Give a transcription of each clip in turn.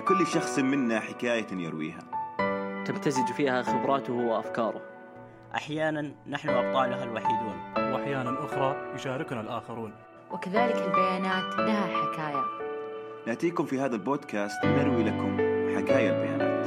لكل شخص منا حكاية يرويها. تمتزج فيها خبراته وأفكاره. أحيانا نحن أبطالها الوحيدون. وأحيانا أخرى يشاركنا الآخرون. وكذلك البيانات لها حكاية. نأتيكم في هذا البودكاست نروي لكم حكاية البيانات.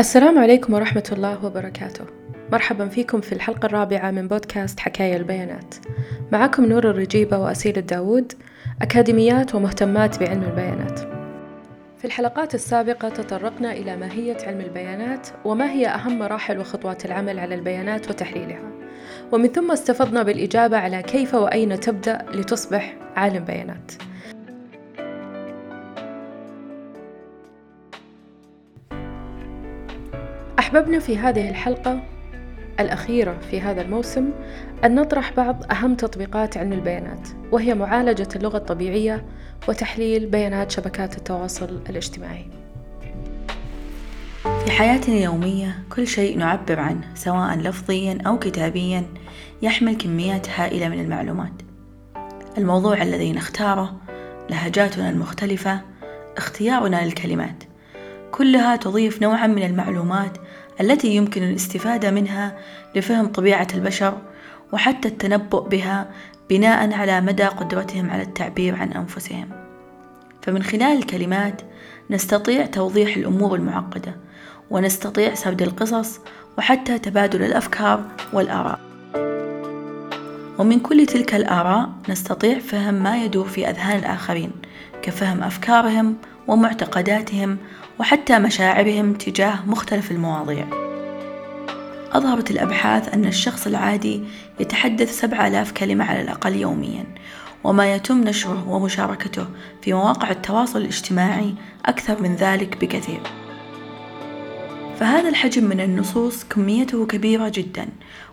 السلام عليكم ورحمة الله وبركاته. مرحبا فيكم في الحلقة الرابعة من بودكاست حكاية البيانات. معكم نور الرجيبة وأسيل الداود أكاديميات ومهتمات بعلم البيانات. في الحلقات السابقة تطرقنا إلى ماهية علم البيانات وما هي أهم مراحل وخطوات العمل على البيانات وتحليلها؟ ومن ثم استفضنا بالإجابة على كيف وأين تبدأ لتصبح عالم بيانات. أحببنا في هذه الحلقة الأخيرة في هذا الموسم أن نطرح بعض أهم تطبيقات علم البيانات وهي معالجة اللغة الطبيعية وتحليل بيانات شبكات التواصل الاجتماعي. في حياتنا اليومية كل شيء نعبر عنه سواء لفظيا أو كتابيا يحمل كميات هائلة من المعلومات. الموضوع الذي نختاره، لهجاتنا المختلفة، اختيارنا للكلمات، كلها تضيف نوعا من المعلومات التي يمكن الاستفادة منها لفهم طبيعة البشر وحتى التنبؤ بها بناء على مدى قدرتهم على التعبير عن أنفسهم. فمن خلال الكلمات نستطيع توضيح الأمور المعقدة ونستطيع سرد القصص وحتى تبادل الأفكار والآراء. ومن كل تلك الآراء نستطيع فهم ما يدور في أذهان الآخرين كفهم أفكارهم ومعتقداتهم وحتى مشاعرهم تجاه مختلف المواضيع أظهرت الأبحاث أن الشخص العادي يتحدث سبع آلاف كلمة على الأقل يوميا وما يتم نشره ومشاركته في مواقع التواصل الاجتماعي أكثر من ذلك بكثير. فهذا الحجم من النصوص كميته كبيرة جدا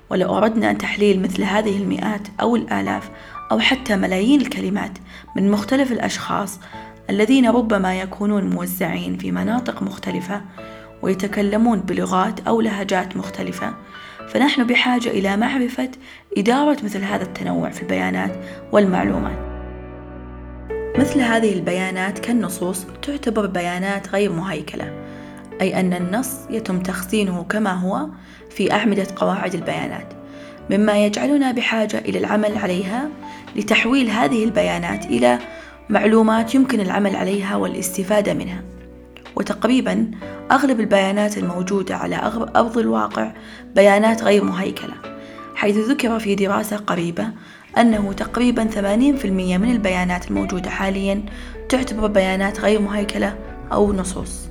ولو أردنا تحليل مثل هذه المئات أو الآلاف أو حتى ملايين الكلمات من مختلف الأشخاص الذين ربما يكونون موزعين في مناطق مختلفة ويتكلمون بلغات أو لهجات مختلفة. فنحن بحاجة إلى معرفة إدارة مثل هذا التنوع في البيانات والمعلومات. مثل هذه البيانات كالنصوص تعتبر بيانات غير مهيكلة أي أن النص يتم تخزينه كما هو في أعمدة قواعد البيانات. مما يجعلنا بحاجة إلى العمل عليها لتحويل هذه البيانات إلى معلومات يمكن العمل عليها والاستفادة منها. وتقريبا أغلب البيانات الموجودة على أرض الواقع بيانات غير مهيكلة حيث ذكر في دراسة قريبة أنه تقريبا 80% من البيانات الموجودة حاليا تعتبر بيانات غير مهيكلة أو نصوص.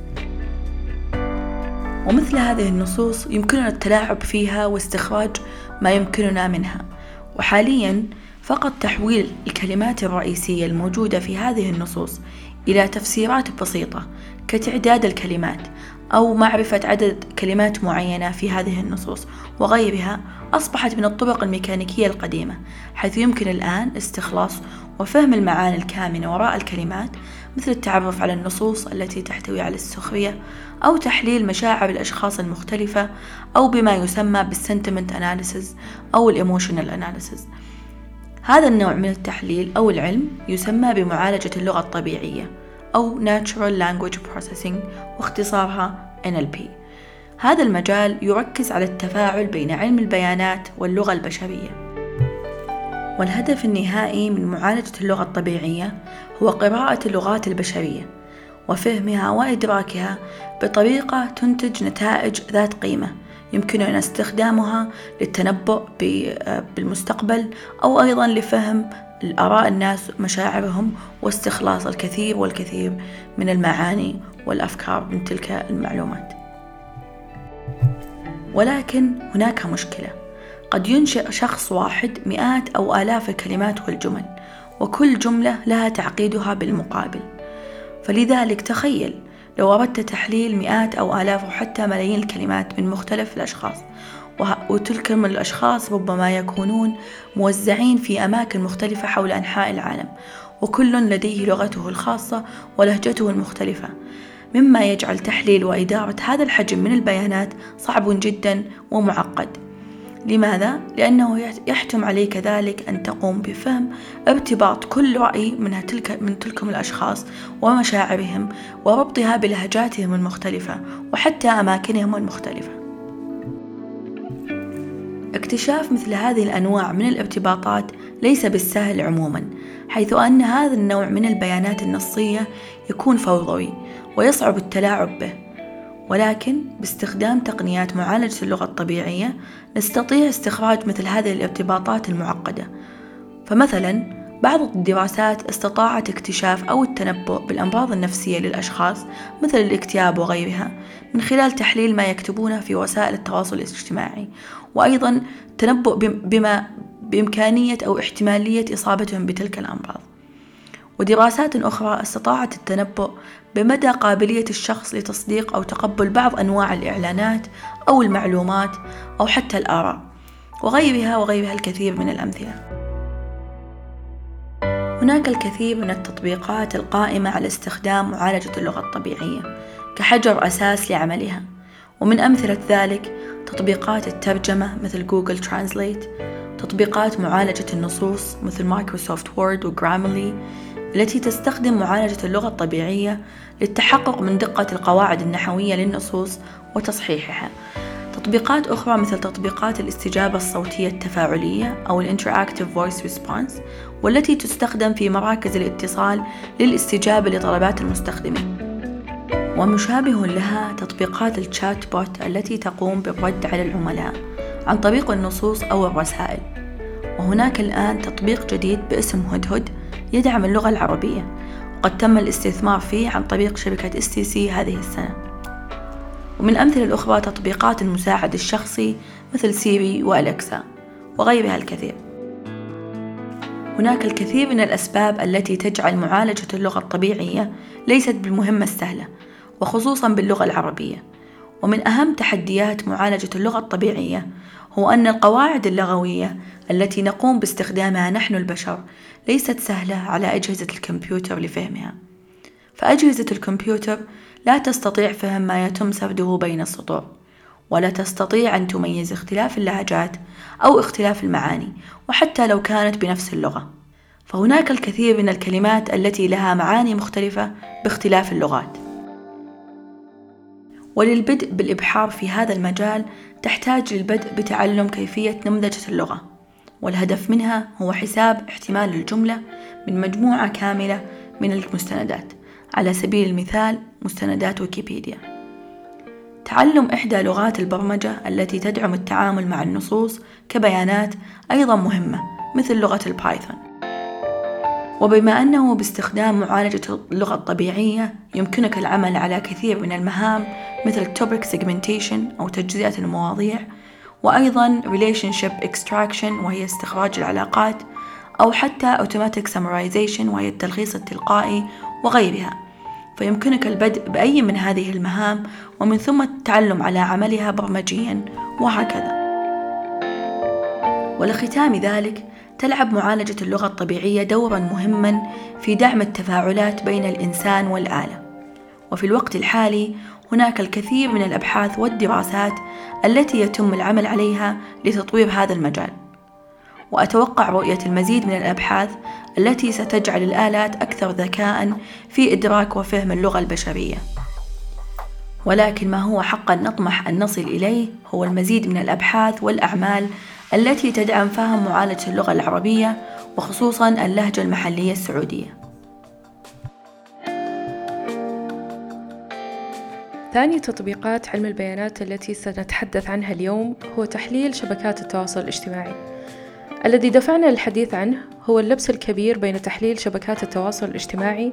ومثل هذه النصوص يمكننا التلاعب فيها واستخراج ما يمكننا منها وحاليا فقط تحويل الكلمات الرئيسية الموجودة في هذه النصوص إلى تفسيرات بسيطة كتعداد الكلمات أو معرفة عدد كلمات معينة في هذه النصوص وغيرها أصبحت من الطرق الميكانيكية القديمة حيث يمكن الآن استخلاص وفهم المعاني الكامنة وراء الكلمات مثل التعرف على النصوص التي تحتوي على السخرية أو تحليل مشاعر الأشخاص المختلفة أو بما يسمى بال sentiment analysis أو ال emotional analysis هذا النوع من التحليل أو العلم يسمى بمعالجة اللغة الطبيعية. أو Natural Language Processing واختصارها NLP هذا المجال يركز على التفاعل بين علم البيانات واللغة البشرية. والهدف النهائي من معالجة اللغة الطبيعية هو قراءة اللغات البشرية وفهمها وإدراكها بطريقة تنتج نتائج ذات قيمة يمكننا استخدامها للتنبؤ بالمستقبل أو أيضا لفهم الآراء الناس مشاعرهم واستخلاص الكثير والكثير من المعاني والأفكار من تلك المعلومات. ولكن هناك مشكلة. قد ينشئ شخص واحد مئات أو آلاف الكلمات والجمل وكل جملة لها تعقيدها بالمقابل. فلذلك تخيل لو أردت تحليل مئات أو آلاف أو حتى ملايين الكلمات من مختلف الأشخاص وتلك من الأشخاص ربما يكونون موزعين في أماكن مختلفة حول أنحاء العالم وكل لديه لغته الخاصة ولهجته المختلفة مما يجعل تحليل وإدارة هذا الحجم من البيانات صعب جدا ومعقد لماذا؟ لأنه يحتم عليك كذلك أن تقوم بفهم ارتباط كل رأي من تلك من تلكم الأشخاص ومشاعرهم وربطها بلهجاتهم المختلفة وحتى أماكنهم المختلفة. اكتشاف مثل هذه الأنواع من الارتباطات ليس بالسهل عموما حيث أن هذا النوع من البيانات النصية يكون فوضوي ويصعب التلاعب به. ولكن باستخدام تقنيات معالجة اللغة الطبيعية نستطيع استخراج مثل هذه الارتباطات المعقدة. فمثلا بعض الدراسات استطاعت اكتشاف أو التنبؤ بالأمراض النفسية للأشخاص مثل الاكتئاب وغيرها من خلال تحليل ما يكتبونه في وسائل التواصل الاجتماعي وأيضا التنبؤ بما بإمكانية أو احتمالية إصابتهم بتلك الأمراض. ودراسات أخرى استطاعت التنبؤ بمدى قابلية الشخص لتصديق أو تقبل بعض أنواع الإعلانات أو المعلومات أو حتى الآراء وغيرها وغيرها الكثير من الأمثلة. هناك الكثير من التطبيقات القائمة على استخدام معالجة اللغة الطبيعية كحجر أساس لعملها. ومن أمثلة ذلك تطبيقات الترجمة مثل جوجل Translate تطبيقات معالجة النصوص مثل مايكروسوفت وورد وجرامرلي التي تستخدم معالجة اللغة الطبيعية للتحقق من دقة القواعد النحوية للنصوص وتصحيحها. تطبيقات أخرى مثل تطبيقات الاستجابة الصوتية التفاعلية أو Interactive Voice Response والتي تستخدم في مراكز الاتصال للاستجابة لطلبات المستخدمين. ومشابه لها تطبيقات ال chatbot التي تقوم بالرد على العملاء عن طريق النصوص أو الرسائل. وهناك الآن تطبيق جديد باسم هدهد يدعم اللغة العربية. وقد تم الاستثمار فيه عن طريق شركة STC هذه السنة. ومن الأمثلة الأخرى تطبيقات المساعد الشخصي مثل سيري وأليكسا وغيرها الكثير. هناك الكثير من الأسباب التي تجعل معالجة اللغة الطبيعية ليست بالمهمة السهلة وخصوصا باللغة العربية. ومن أهم تحديات معالجة اللغة الطبيعية هو أن القواعد اللغوية التي نقوم باستخدامها نحن البشر ليست سهلة على أجهزة الكمبيوتر لفهمها. فأجهزة الكمبيوتر لا تستطيع فهم ما يتم سرده بين السطور ولا تستطيع أن تميز اختلاف اللهجات أو اختلاف المعاني وحتى لو كانت بنفس اللغة. فهناك الكثير من الكلمات التي لها معاني مختلفة باختلاف اللغات. وللبدء بالإبحار في هذا المجال تحتاج للبدء بتعلم كيفية نمذجة اللغة. والهدف منها هو حساب احتمال الجملة من مجموعة كاملة من المستندات. على سبيل المثال مستندات ويكيبيديا. تعلم إحدى لغات البرمجة التي تدعم التعامل مع النصوص كبيانات أيضا مهمة مثل لغة البايثون. وبما أنه باستخدام معالجة اللغة الطبيعية يمكنك العمل على كثير من المهام مثل topic segmentation أو تجزئة المواضيع وأيضا relationship extraction وهي استخراج العلاقات أو حتى automatic summarization وهي التلخيص التلقائي وغيرها. فيمكنك البدء بأي من هذه المهام ومن ثم التعلم على عملها برمجيا وهكذا. ولختام ذلك تلعب معالجة اللغة الطبيعية دورا مهما في دعم التفاعلات بين الإنسان والآلة. وفي الوقت الحالي هناك الكثير من الأبحاث والدراسات التي يتم العمل عليها لتطوير هذا المجال. وأتوقع رؤية المزيد من الأبحاث التي ستجعل الآلات أكثر ذكاء في إدراك وفهم اللغة البشرية. ولكن ما هو حقا نطمح أن نصل إليه هو المزيد من الأبحاث والأعمال التي تدعم فهم معالجة اللغة العربية وخصوصا اللهجة المحلية السعودية. ثاني تطبيقات علم البيانات التي سنتحدث عنها اليوم هو تحليل شبكات التواصل الاجتماعي. الذي دفعنا للحديث عنه هو اللبس الكبير بين تحليل شبكات التواصل الاجتماعي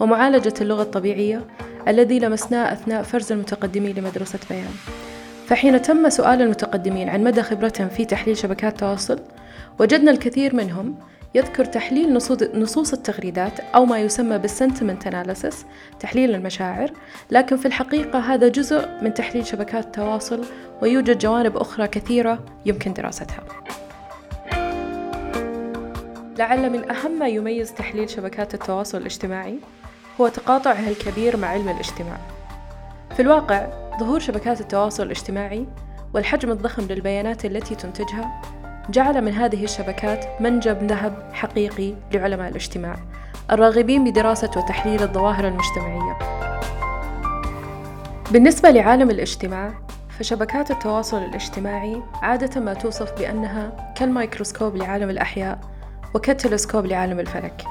ومعالجة اللغة الطبيعية الذي لمسناه أثناء فرز المتقدمين لمدرسة بيان. فحين تم سؤال المتقدمين عن مدى خبرتهم في تحليل شبكات التواصل وجدنا الكثير منهم يذكر تحليل نصوص التغريدات أو ما يسمى بالسنتمنت أناليسيس تحليل المشاعر لكن في الحقيقة هذا جزء من تحليل شبكات التواصل ويوجد جوانب أخرى كثيرة يمكن دراستها. لعل من أهم ما يميز تحليل شبكات التواصل الاجتماعي هو تقاطعها الكبير مع علم الاجتماع في الواقع ظهور شبكات التواصل الاجتماعي والحجم الضخم للبيانات التي تنتجها جعل من هذه الشبكات منجم ذهب حقيقي لعلماء الاجتماع الراغبين بدراسة وتحليل الظواهر المجتمعية. بالنسبة لعالم الاجتماع، فشبكات التواصل الاجتماعي عادة ما توصف بأنها كالميكروسكوب لعالم الأحياء وكالتلسكوب لعالم الفلك.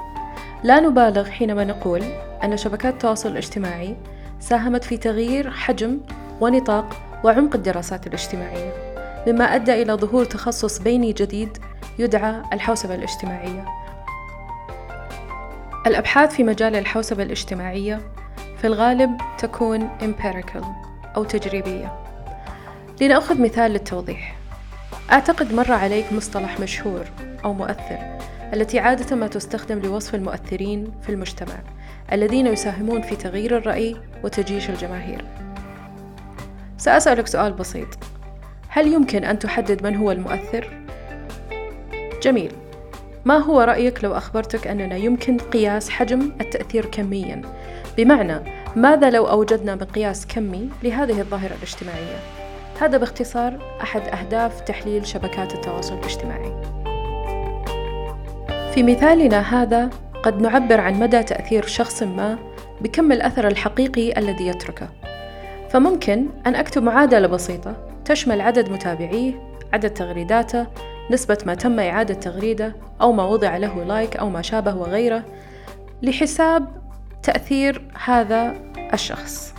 لا نبالغ حينما نقول أن شبكات التواصل الاجتماعي ساهمت في تغيير حجم ونطاق وعمق الدراسات الاجتماعية، مما أدى إلى ظهور تخصص بيني جديد يدعى الحوسبة الاجتماعية. الأبحاث في مجال الحوسبة الاجتماعية في الغالب تكون empirical أو تجريبية. لنأخذ مثال للتوضيح. أعتقد مر عليك مصطلح مشهور أو مؤثر التي عادة ما تستخدم لوصف المؤثرين في المجتمع الذين يساهمون في تغيير الرأي وتجيش الجماهير. سأسألك سؤال بسيط هل يمكن أن تحدد من هو المؤثر؟ جميل ما هو رأيك لو أخبرتك أننا يمكن قياس حجم التأثير كمياً؟ بمعنى ماذا لو أوجدنا مقياس كمي لهذه الظاهرة الاجتماعية؟ هذا باختصار أحد أهداف تحليل شبكات التواصل الاجتماعي. في مثالنا هذا قد نعبر عن مدى تأثير شخص ما بكم الأثر الحقيقي الذي يتركه. فممكن أن أكتب معادلة بسيطة تشمل عدد متابعيه، عدد تغريداته، نسبة ما تم إعادة تغريده أو ما وضع له لايك أو ما شابه وغيره لحساب تأثير هذا الشخص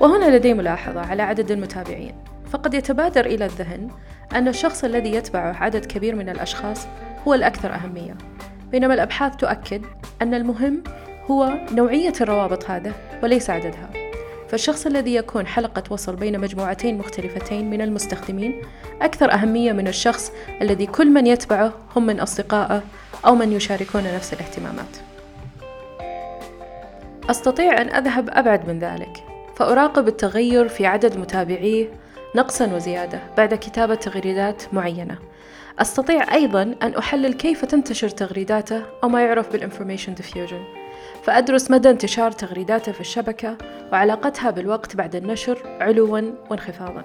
وهنا لدي ملاحظة على عدد المتابعين فقد يتبادر إلى الذهن أن الشخص الذي يتبعه عدد كبير من الأشخاص هو الأكثر أهمية بينما الأبحاث تؤكد أن المهم هو نوعية الروابط هذا وليس عددها فالشخص الذي يكون حلقة وصل بين مجموعتين مختلفتين من المستخدمين أكثر أهمية من الشخص الذي كل من يتبعه هم من أصدقائه أو من يشاركون نفس الاهتمامات. أستطيع أن أذهب أبعد من ذلك، فأراقب التغير في عدد متابعيه نقصا وزيادة بعد كتابة تغريدات معينة. أستطيع أيضا أن أحلل كيف تنتشر تغريداته أو ما يعرف بالinformation diffusion. فأدرس مدى انتشار تغريداته في الشبكة وعلاقتها بالوقت بعد النشر علوا وانخفاضا.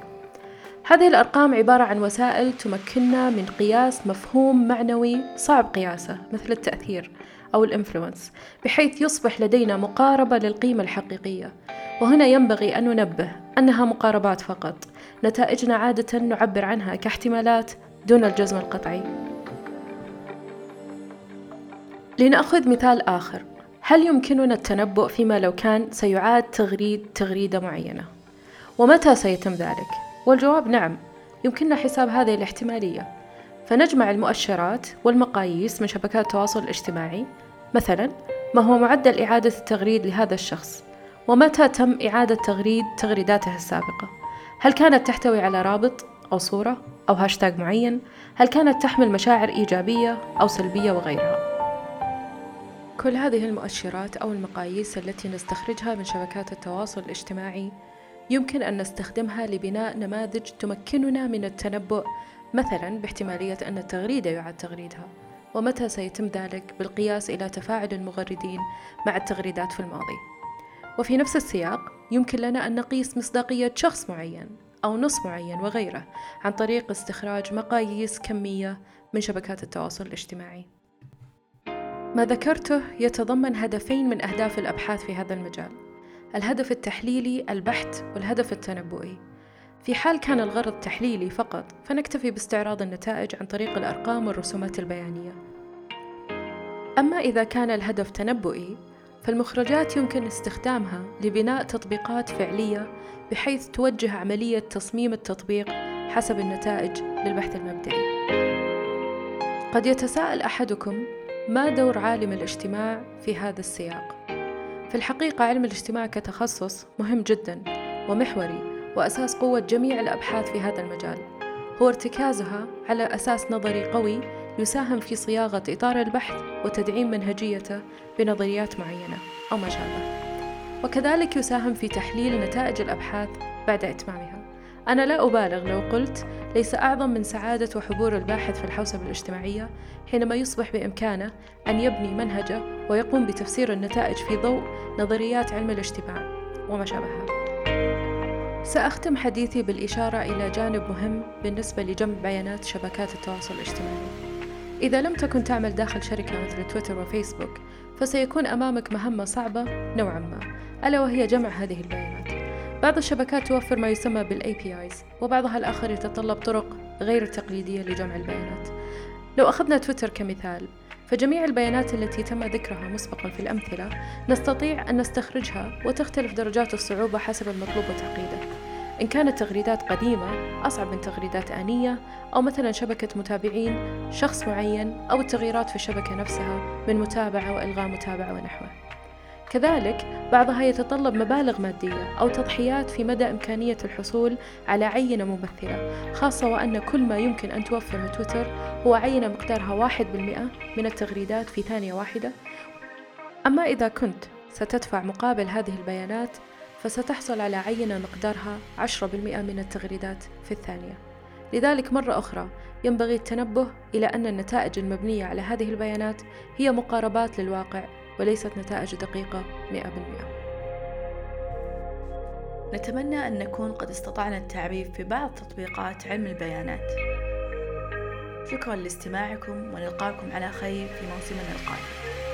هذه الأرقام عبارة عن وسائل تمكننا من قياس مفهوم معنوي صعب قياسه مثل التأثير أو الإنفلونس بحيث يصبح لدينا مقاربة للقيمة الحقيقية. وهنا ينبغي أن ننبه أنها مقاربات فقط. نتائجنا عادة نعبر عنها كاحتمالات دون الجزم القطعي لنأخذ مثال آخر هل يمكننا التنبؤ فيما لو كان سيعاد تغريد تغريدة معينة؟ ومتى سيتم ذلك؟ والجواب نعم، يمكننا حساب هذه الاحتمالية، فنجمع المؤشرات والمقاييس من شبكات التواصل الاجتماعي، مثلا ما هو معدل إعادة التغريد لهذا الشخص؟ ومتى تم إعادة تغريد تغريداته السابقة؟ هل كانت تحتوي على رابط أو صورة أو هاشتاج معين؟ هل كانت تحمل مشاعر إيجابية أو سلبية وغيرها؟ كل هذه المؤشرات أو المقاييس التي نستخرجها من شبكات التواصل الاجتماعي يمكن أن نستخدمها لبناء نماذج تمكننا من التنبؤ مثلا باحتمالية أن التغريدة يعاد تغريدها ومتى سيتم ذلك بالقياس إلى تفاعل المغردين مع التغريدات في الماضي وفي نفس السياق يمكن لنا أن نقيس مصداقية شخص معين أو نص معين وغيره عن طريق استخراج مقاييس كمية من شبكات التواصل الاجتماعي. ما ذكرته يتضمن هدفين من أهداف الأبحاث في هذا المجال. الهدف التحليلي البحت والهدف التنبؤي. في حال كان الغرض تحليلي فقط فنكتفي باستعراض النتائج عن طريق الأرقام والرسومات البيانية. أما إذا كان الهدف تنبؤي فالمخرجات يمكن استخدامها لبناء تطبيقات فعلية بحيث توجه عملية تصميم التطبيق حسب النتائج للبحث المبدئي. قد يتساءل أحدكم ما دور عالم الاجتماع في هذا السياق؟ في الحقيقة علم الاجتماع كتخصص مهم جدا ومحوري وأساس قوة جميع الأبحاث في هذا المجال. هو ارتكازها على أساس نظري قوي يساهم في صياغة إطار البحث وتدعيم منهجيته بنظريات معينة أو ما شابه وكذلك يساهم في تحليل نتائج الأبحاث بعد إتمامها أنا لا أبالغ لو قلت ليس أعظم من سعادة وحبور الباحث في الحوسبة الاجتماعية حينما يصبح بإمكانه أن يبني منهجه ويقوم بتفسير النتائج في ضوء نظريات علم الاجتماع وما شابهها. سأختم حديثي بالإشارة إلى جانب مهم بالنسبة لجمع بيانات شبكات التواصل الاجتماعي إذا لم تكن تعمل داخل شركة مثل تويتر وفيسبوك فسيكون أمامك مهمة صعبة نوعا ما ألا وهي جمع هذه البيانات. بعض الشبكات توفر ما يسمى بال APIs وبعضها الآخر يتطلب طرق غير تقليدية لجمع البيانات. لو أخذنا تويتر كمثال فجميع البيانات التي تم ذكرها مسبقا في الأمثلة نستطيع أن نستخرجها وتختلف درجات الصعوبة حسب المطلوب وتعقيده. إن كانت تغريدات قديمة أصعب من تغريدات آنية أو مثلا شبكة متابعين شخص معين أو التغييرات في الشبكة نفسها من متابعة وإلغاء متابعة ونحوه. كذلك بعضها يتطلب مبالغ مادية أو تضحيات في مدى إمكانية الحصول على عينة ممثلة خاصة وأن كل ما يمكن أن توفره تويتر هو عينة مقدارها واحد بالمئة من التغريدات في ثانية واحدة. أما إذا كنت ستدفع مقابل هذه البيانات فستحصل على عينة مقدارها 10% من التغريدات في الثانية. لذلك مرة أخرى ينبغي التنبه إلى أن النتائج المبنية على هذه البيانات هي مقاربات للواقع وليست نتائج دقيقة 100% نتمنى أن نكون قد استطعنا التعريف في بعض تطبيقات علم البيانات. شكرا لاستماعكم ونلقاكم على خير في موسمنا القادم.